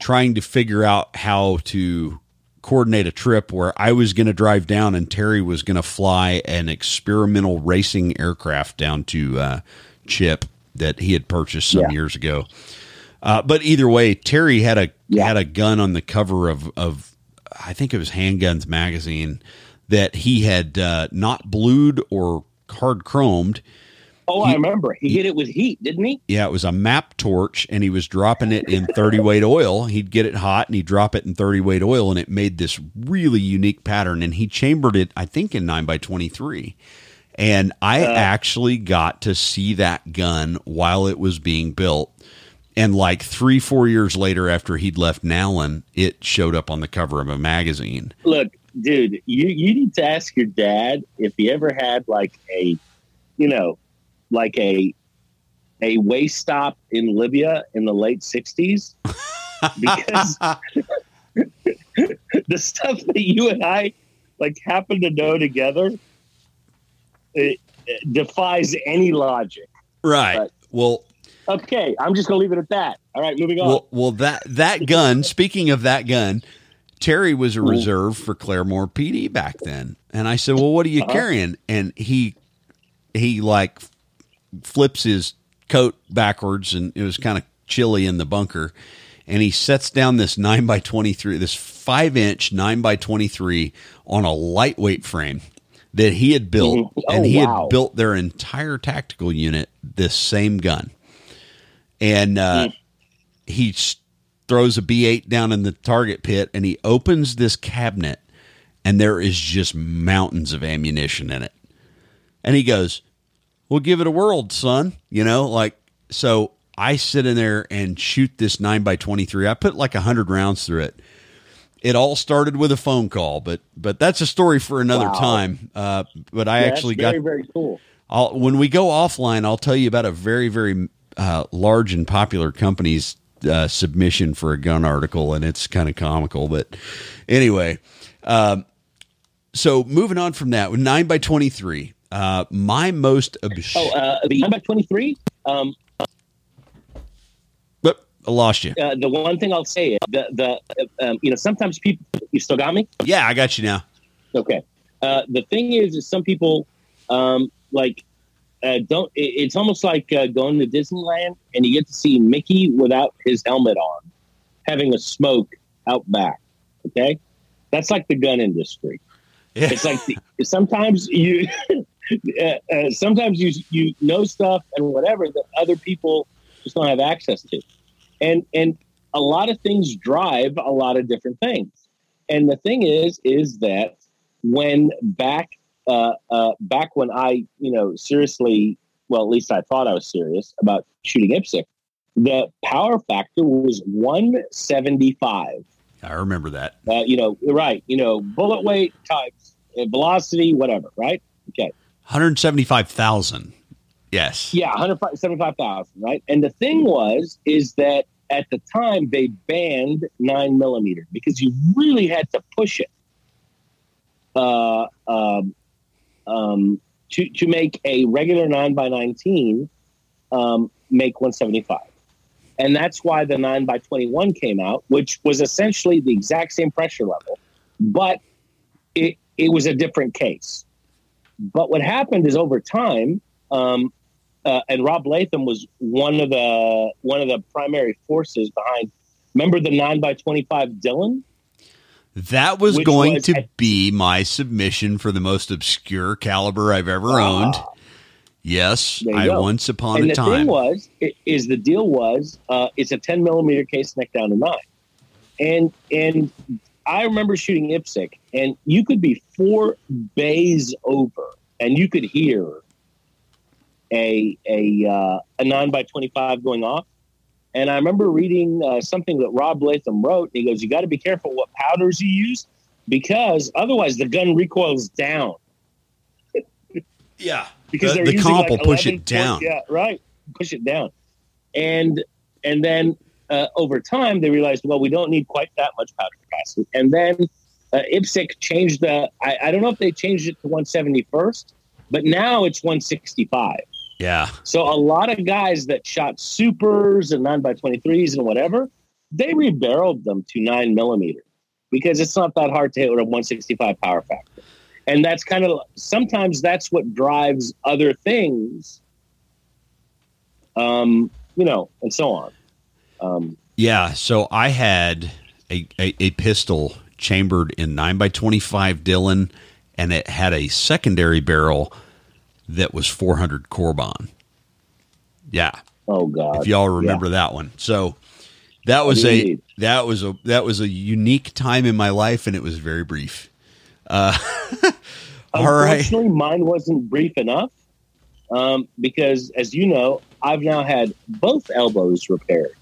trying to figure out how to coordinate a trip where I was going to drive down and Terry was going to fly an experimental racing aircraft down to uh, Chip that he had purchased some Yeah. years ago. Uh, but either way, Terry had a Yeah. had a gun on the cover of of I think it was Handguns magazine that he had uh, not blued or hard chromed. Oh, He- I remember. He hit it with heat, didn't he? Yeah, it was a MAPP torch, and he was dropping it in 30 weight oil. He'd get it hot, and he'd drop it in 30 weight oil, and it made this really unique pattern. And he chambered it, I think, in 9 by 23 And I Uh. actually got to see that gun while it was being built. And like three, four years later, after he'd left Nowlin, it showed up on the cover of a magazine. Look, dude, you you need to ask your dad if he ever had like a, you know, like a a way stop in Libya in the late '60s, because the stuff that you and I like happen to know together, it, it defies any logic. Right. But- Well, Okay, I'm just gonna leave it at that. All right, moving on. Well, well, that that gun. speaking of that gun, Terry was a reserve for Claremore PD back then, and I said, "Well, what are you Uh-huh. carrying?" And he he like flips his coat backwards, and it was kind of chilly in the bunker. And he sets down this nine by twenty three, this five inch nine by twenty three on a lightweight frame that he had built, Mhm. and Oh, he wow. had built their entire tactical unit this same gun. And uh, he s- throws a B8 down in the target pit and he opens this cabinet and there is just mountains of ammunition in it. And he goes, Well, give it a whirl, son. You know, like, so I sit in there and shoot this 9 by 23 I put like 100 rounds through it. It all started with a phone call, but but that's a story for another Wow. time. Uh, but I Yeah, actually that's got very very cool. I'll, when we go offline, I'll tell you about a very, very uh, large and popular company's uh, submission for a gun article, and it's kind of comical. But anyway, um, so moving on from that, with nine by twenty three, uh, my most obs- Oh, uh, the number 23. Um, But I lost you. uh, the one thing I'll say is the the um, you know sometimes people you still got me Yeah, I got you now. okay uh, the thing is is some people um, like uh, don't it, it's almost like uh, going to Disneyland and you get to see Mickey without his helmet on having a smoke out back okay that's like the gun industry Yeah. it's like the, sometimes you uh, uh, sometimes you you know stuff and whatever that other people just don't have access to. And and a lot of things drive a lot of different things. And the thing is is that when back uh, uh, back when i you know seriously well at least i thought i was serious about shooting IPSC the power factor was 175 I remember that. uh, you know right you know bullet weight times uh, velocity whatever right? Okay One hundred seventy five thousand. Yes. Yeah, 175,000, right? And the thing was, is that at the time they banned nine millimeter because you really had to push it uh, um, um, to, to make a regular nine by 19 um, make 175. And that's why the nine by 21 came out, which was essentially the exact same pressure level, but it, it was a different case. But what happened is over time, um, uh, and Rob Latham was one of the one of the primary forces behind. Remember the nine by twenty five Dillon? That was Which going was to be my submission for the most obscure caliber I've ever owned. Ah, Yes, I go. once upon and a the time. thing was, is the deal was, uh, it's a 10 millimeter case neck down to nine. And, and I remember shooting IPSC and you could be four bays over and you could hear a, a, uh, a nine by 25 going off. And I remember reading uh, something that Rob Latham wrote. And he goes, you got to be careful what powders you use because otherwise the gun recoils down yeah, because the, they're the using comp like will push 11 it down. Yeah, right. Push it down, and and then uh, over time they realized, well, we don't need quite that much powder capacity. And then uh, IPSC changed the. I, I don't know if they changed it to 171st, but now it's 165. Yeah, So a lot of guys that shot supers and nine by 23s and whatever, they rebarreled them to nine millimeter because it's not that hard to hit with a 165 power factor. And that's kind of sometimes that's what drives other things, um, you know, and so on. Um, yeah. So I had a, a, a pistol chambered in nine by twenty five Dillon, and it had a secondary barrel that was four hundred Corbon. Yeah, oh God, if y'all remember that one. So that was a that was a that was a unique time in my life, and it was very brief. Uh, all right. Mine wasn't brief enough um, because, as you know, I've now had both elbows repaired.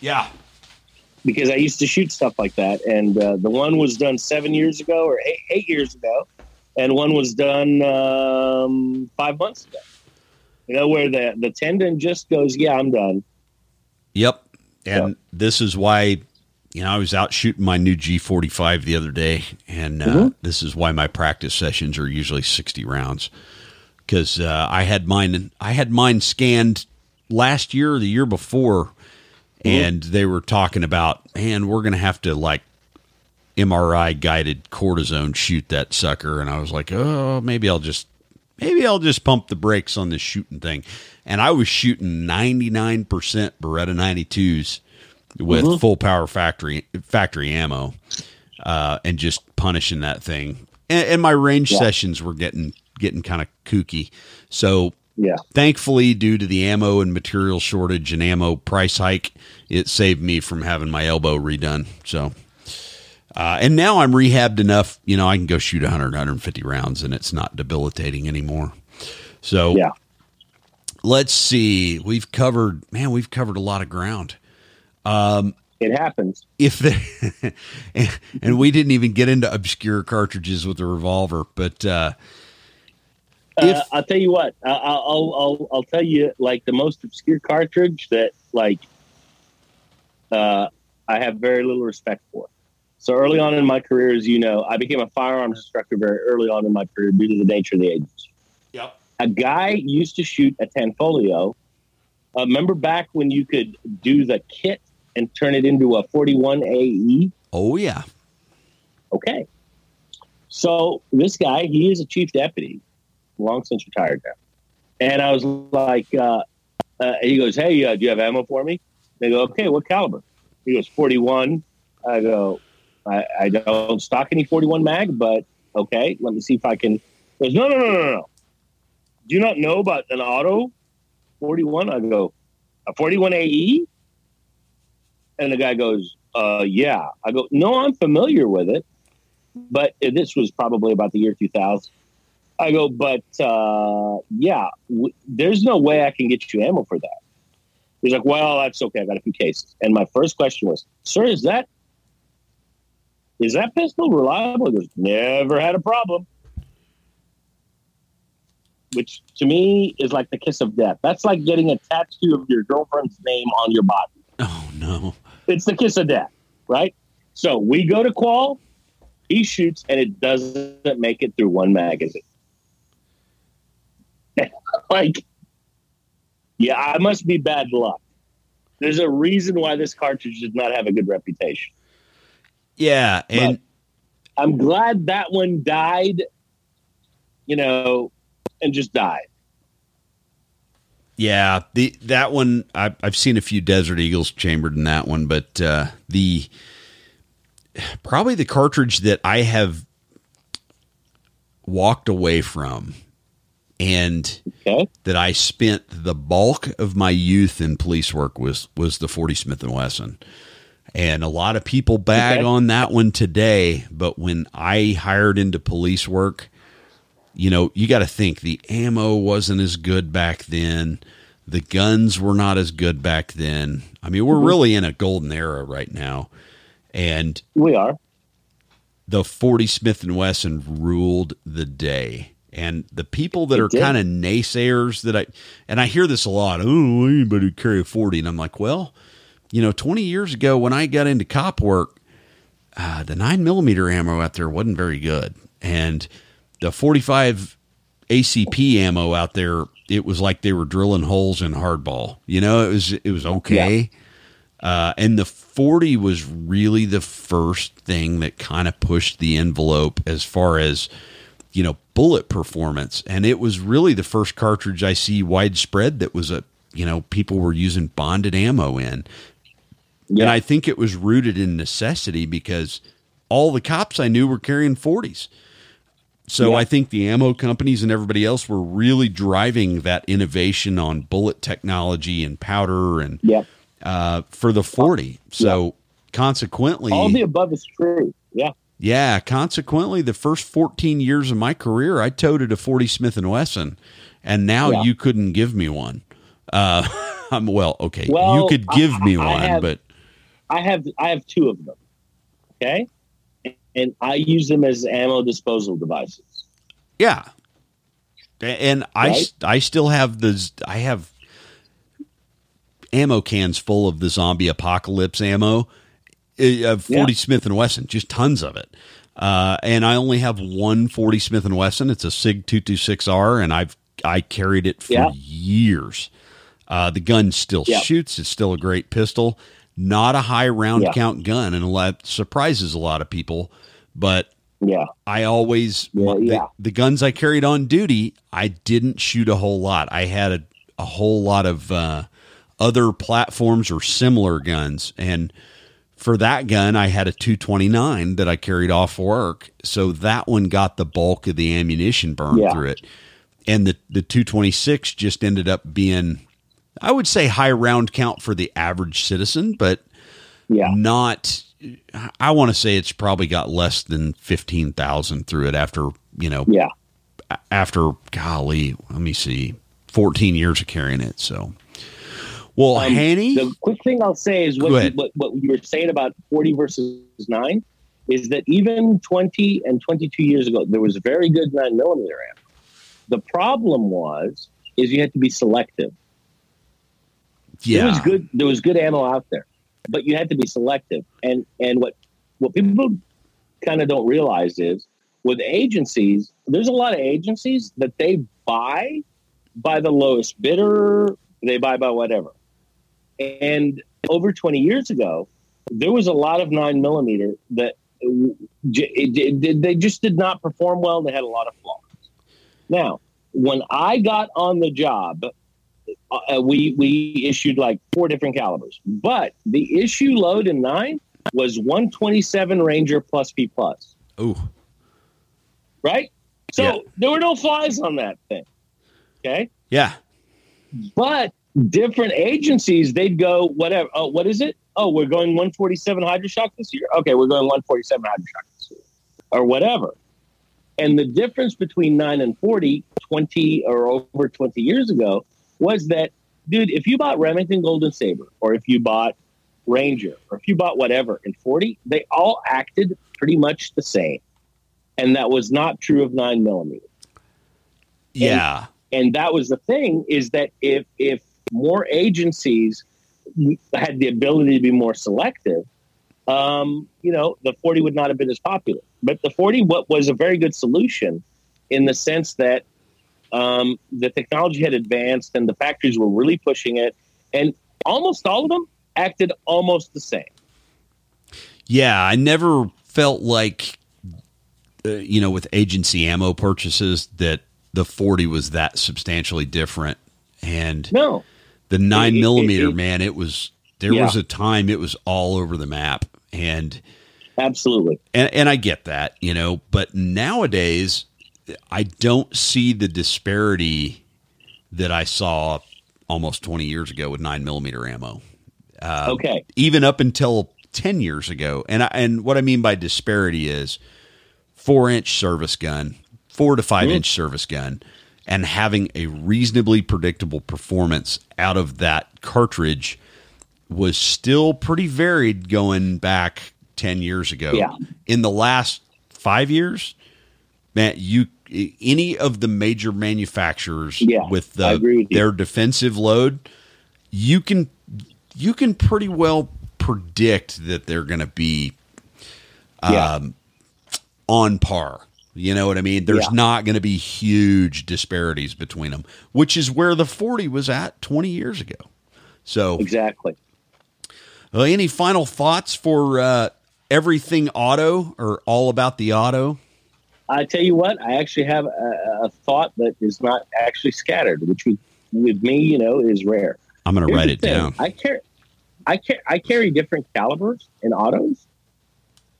Yeah. because I used to shoot stuff like that. And uh, the one was done seven years ago or eight, eight years ago, and one was done um, five months ago. You know, where the, the tendon just goes, yeah, I'm done. Yep. And this is why, you know, I was out shooting my new G45 the other day, and uh, Mhm. this is why my practice sessions are usually 60 rounds because uh, I had mine. I had mine scanned last year or the year before, and they were talking about, man, we're going to have to like MRI guided cortisone shoot that sucker, and I was like, oh, maybe I'll just maybe I'll just pump the brakes on this shooting thing. And I was shooting 99% Beretta 92s with full power factory factory ammo uh, and just punishing that thing. And, and my range Yeah. sessions were getting getting kind of kooky. So Yeah. thankfully, due to the ammo and material shortage and ammo price hike, it saved me from having my elbow redone. So, uh, and now I'm rehabbed enough, you know, I can go shoot 100, 150 rounds and it's not debilitating anymore. So, Yeah. let's see. We've covered, man, we've covered a lot of ground. It happens. If there, and we didn't even get into obscure cartridges with the revolver, but uh, Uh, I'll tell you what, I- I'll, I'll, I'll, I'll tell you like the most obscure cartridge that like uh, I have very little respect for. So early on in my career, as you know, I became a firearms instructor very early on in my career due to the nature of the agency. yep. a guy used to shoot a Tanfoglio. Uh, remember back when you could do the kit and turn it into a 41 AE? Oh, yeah. Okay. So this guy, he is a chief deputy, long since retired now. And I was like, uh, uh, he goes, Hey, uh, do you have ammo for me? They go, Okay, what caliber? He goes, 41. I go, I, I don't stock any 41 mag, but okay, let me see if I can. He goes, No, no, no, no, no. Do you not know about an auto 41? I go, A 41 AE? And the guy goes, uh, yeah. I go, no, I'm familiar with it, but this was probably about the year 2000. I go, but uh, yeah, w- there's no way I can get you ammo for that. He's like, well, that's okay. I got a few cases. And my first question was, sir, is that is that pistol reliable? He goes, never had a problem. Which to me is like the kiss of death. That's like getting a tattoo of your girlfriend's name on your body Oh, no. it's the kiss of death, right? So we go to Qual, he shoots, and it doesn't make it through one magazine. Like, yeah, I must be bad luck. There's a reason why this cartridge does not have a good reputation. Yeah. And, I'm glad that one died, you know, and just died. Yeah, the that one I, I've seen a few Desert Eagles chambered in that one, but uh, the probably the cartridge that I have walked away from and Okay. that I spent the bulk of my youth in police work was was the 40 Smith and Wesson. And a lot of people bag Okay. on that one today, but when I hired into police work, you know, you got to think the ammo wasn't as good back then. The guns were not as good back then. I mean, we're mm-hmm. really in a golden era right now. And We are. the 40 Smith and Wesson ruled the day. And the people that It are kind of naysayers that I and I hear this a lot, oh, anybody carry a 40 and I'm like, well, you know, 20 years ago when I got into cop work, uh, the 9 millimeter ammo out there wasn't very good. And the 45 ACP ammo out there, it was like they were drilling holes in hardball. You know, it was it was okay. Uh, and the 40 was really the first thing that kind of pushed the envelope as far as, you know, bullet performance. And it was really the first cartridge I see widespread that was a, you know, people were using bonded ammo in. Yeah. And I think it was rooted in necessity because all the cops I knew were carrying 40s. So Yeah. I think the ammo companies and everybody else were really driving that innovation on bullet technology and powder and Yeah. uh, for the 40. So consequently, All the above is true. Yeah. Yeah, consequently, the first 14 years of my career, I toted a 40 Smith and Wesson, and now Yeah. you couldn't give me one. Uh, I'm well, okay, well, you could give I- me I one, have- but I have I have two of them. Okay. And I use them as ammo disposal devices. yeah. And I, Right? I still have the I have ammo cans full of the zombie apocalypse ammo of 40 Yeah. Smith and Wesson, just tons of it. Uh, and I only have one 40 Smith and Wesson. It's a Sig 226R, and I've I carried it for Yeah. years. Uh, the gun still Yeah. shoots. It's still a great pistol. Not a high round count gun, and a lot surprises a lot of people. But Yeah. I always Yeah, the, the guns I carried on duty, I didn't shoot a whole lot. I had a, a whole lot of uh, other platforms or similar guns, and for that gun, I had a 229 that I carried off work, so that one got the bulk of the ammunition burned Yeah. through it, and the the 226 just ended up being, I would say, high round count for the average citizen, but Yeah. not I want to say it's probably got less than 15,000 through it after, you know, Yeah. after golly, let me see, 14 years of carrying it. So, well, Um, Hany, The quick thing I'll say is what you, what, what you were saying about 40 versus 9 is that even 20 and 22 years ago, there was very good 9 millimeter ammo. The problem was is you had to be selective. yeah, There was good there was good ammo out there, but you had to be selective. And and what what people kind of don't realize is with agencies, there's a lot of agencies that they buy by the lowest bidder, they buy by whatever. And over 20 years ago, there was a lot of nine millimeter that j- it, it, they just did not perform well. They had a lot of flaws. Now, when I got on the job, uh, we we issued like four different calibers, but the issue load in nine was 127 Ranger plus P plus, oh, right? So Yeah. there were no flies on that thing. Okay, yeah, but different agencies they'd go whatever. Oh, what is it? Oh, we're going 147 Hydra-Shok this year. Okay, we're going 147 Hydra-Shok this year, or whatever. And the difference between 9 and 40, 20 or over 20 years ago, was that, dude, if you bought Remington Golden Saber, or if you bought Ranger, or if you bought whatever in 40, they all acted pretty much the same. And that was not true of 9 millimeter. yeah, And that was the thing is that if, if more agencies had the ability to be more selective, um, you know, the 40 would not have been as popular. But the 40 what was a very good solution in the sense that um, the technology had advanced and the factories were really pushing it, and almost all of them acted almost the same. yeah. I never felt like, uh, you know, with agency ammo purchases that the 40 was that substantially different. And No, the nine it- millimeter, it- man, it was, there Yeah. was a time it was all over the map. And, absolutely. and and I get that, you know, but nowadays I don't see the disparity that I saw almost 20 years ago with nine millimeter ammo. Uh, okay. Even up until 10 years ago. And I, and what I mean by disparity is four inch service gun, four to 5 mm. inch service gun, and having a reasonably predictable performance out of that cartridge was still pretty varied going back 10 years ago. Yeah. In the last five years, man, you any of the major manufacturers yeah, with the, with their defensive load, you can you can pretty well predict that they're going to be um, yeah. on par. You know what I mean? There's yeah. not going to be huge disparities between them, which is where the 40 was at 20 years ago. So exactly. Uh, any final thoughts for uh, everything auto or all about the auto? I tell you what, I actually have a, a thought that is not actually scattered, which with, with me, you know, is rare. I'm going to write it thing. down. I carry, I, carry, I carry different calibers in autos,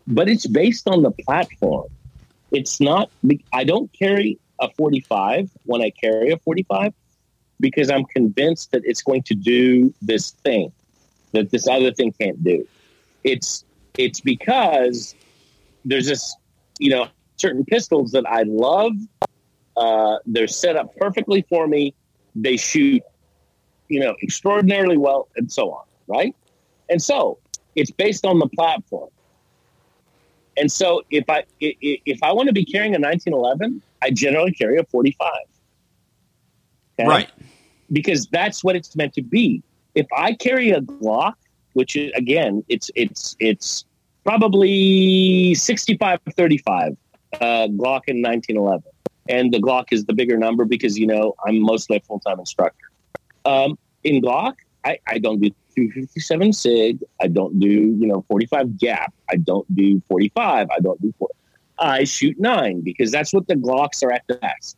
but it's based on the platform. It's not. I don't carry a 45 when I carry a 45 because I'm convinced that it's going to do this thing that this other thing can't do. It's it's because there's this, you know, certain pistols that I love. Uh, they're set up perfectly for me. They shoot, you know, extraordinarily well, and so on. Right, and so it's based on the platform. And so if I if I want to be carrying a 1911, I generally carry a 45. Okay? Right. Because that's what it's meant to be. If I carry a Glock, which is, again, it's it's it's probably 65 35 uh, Glock in 1911. And the Glock is the bigger number because, you know, I'm mostly a full time instructor. Um, in Glock, I, I don't do 257 SIG. I don't do, you know, 45 gap. I don't do 45. I don't do 40. I shoot nine because that's what the Glocks are at the best.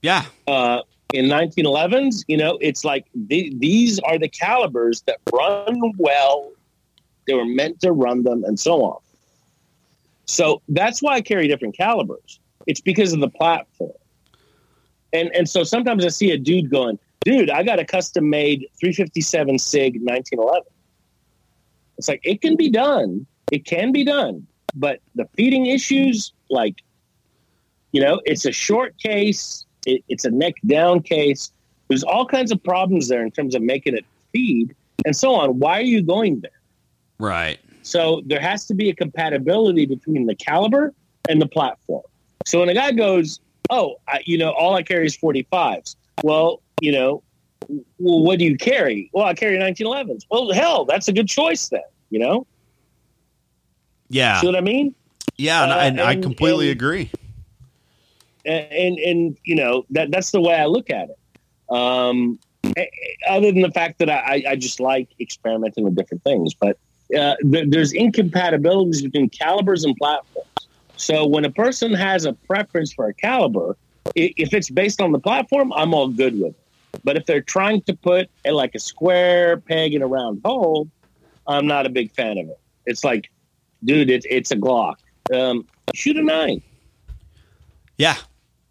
Yeah. Uh, in 1911s, you know, it's like the, these are the calibers that run well they were meant to run them and so on. So that's why I carry different calibers. It's because of the platform. And and so sometimes I see a dude going, dude, I got a custom made 357 SIG 1911. It's like it can be done. It can be done. But the feeding issues, like, you know, it's a short case, it, it's a neck down case. There's all kinds of problems there in terms of making it feed and so on. Why are you going there? Right. So there has to be a compatibility between the caliber and the platform. So when a guy goes, "Oh, I, you know, all I carry is 45s," well, you know, well, what do you carry? Well, I carry 1911s. Well, hell, that's a good choice then. You know. Yeah. See what I mean? Yeah, and, uh, and, I completely and, agree. And, and and you know that that's the way I look at it. Um, other than the fact that I, I just like experimenting with different things, but uh, th- there's incompatibilities between calibers and platforms. So when a person has a preference for a caliber, if it's based on the platform, I'm all good with it. But if they're trying to put a, like a square peg in a round hole, I'm not a big fan of it. It's like, dude, it's it's a Glock. Um, shoot a nine. Yeah,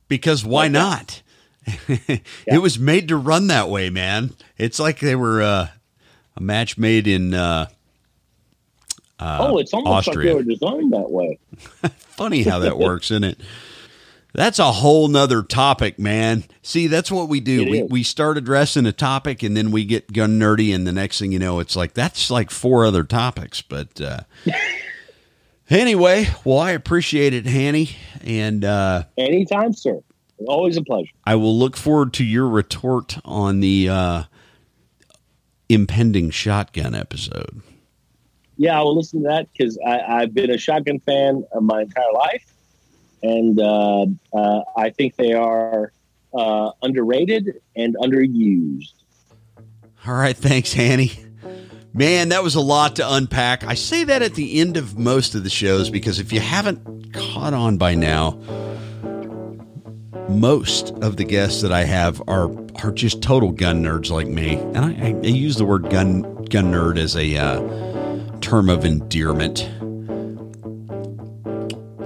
because why like not? yeah. It was made to run that way, man. It's like they were uh, a match made in uh, uh, oh, it's almost Austria. like they were designed that way. Funny how that works, isn't it? That's a whole nother topic, man. See, that's what we do. we we start addressing a topic and then we get gun nerdy, and the next thing you know, it's like that's like four other topics. But uh, anyway, well, I appreciate it, Hany, and uh, anytime, sir. Always a pleasure. I will look forward to your retort on the uh, impending shotgun episode yeah, I will listen to that because I've been a shotgun fan my entire life, and uh, uh, I think they are uh, underrated and underused. All right, thanks, Hany. Man, that was a lot to unpack. I say that at the end of most of the shows because if you haven't caught on by now, most of the guests that I have are are just total gun nerds like me, and I, I use the word gun gun nerd as a uh, term of endearment.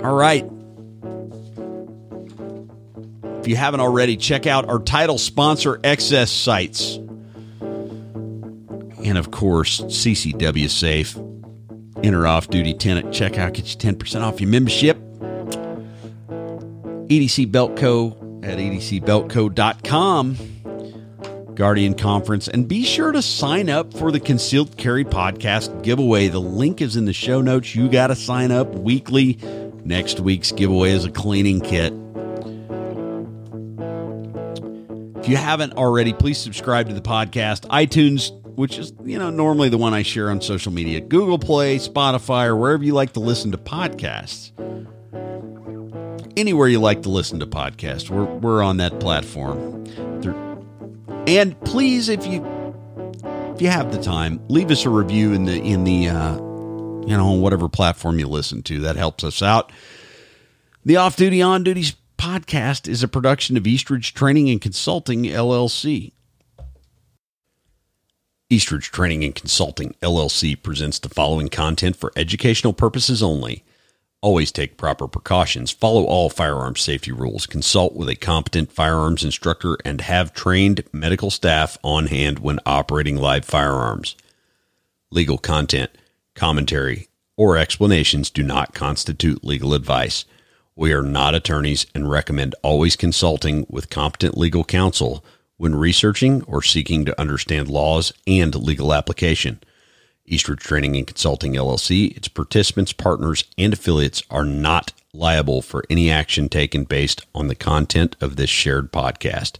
All right. If you haven't already, check out our title sponsor, XS Sights. And of course, CCW Safe. Enter off duty tenant checkout, get you 10% off your membership. EDC Belt Co. at edcbeltco.com. Guardian Conference. And be sure to sign up for the Concealed Carry Podcast giveaway. The link is in the show notes. You got to sign up weekly. Next week's giveaway is a cleaning kit. If you haven't already, please subscribe to the podcast. iTunes, which is, you know, normally the one I share on social media, Google Play, Spotify, or wherever you like to listen to podcasts. Anywhere you like to listen to podcasts, we're, we're on that platform. And please, if you if you have the time, leave us a review in the in the uh, you know on whatever platform you listen to. That helps us out. The Off Duty On Duties podcast is a production of Eastridge Training and Consulting LLC. Eastridge Training and Consulting LLC presents the following content for educational purposes only. Always take proper precautions, follow all firearms safety rules, consult with a competent firearms instructor, and have trained medical staff on hand when operating live firearms. Legal content, commentary, or explanations do not constitute legal advice. We are not attorneys and recommend always consulting with competent legal counsel when researching or seeking to understand laws and legal application. Eastridge Training and Consulting LLC, its participants, partners, and affiliates are not liable for any action taken based on the content of this shared podcast.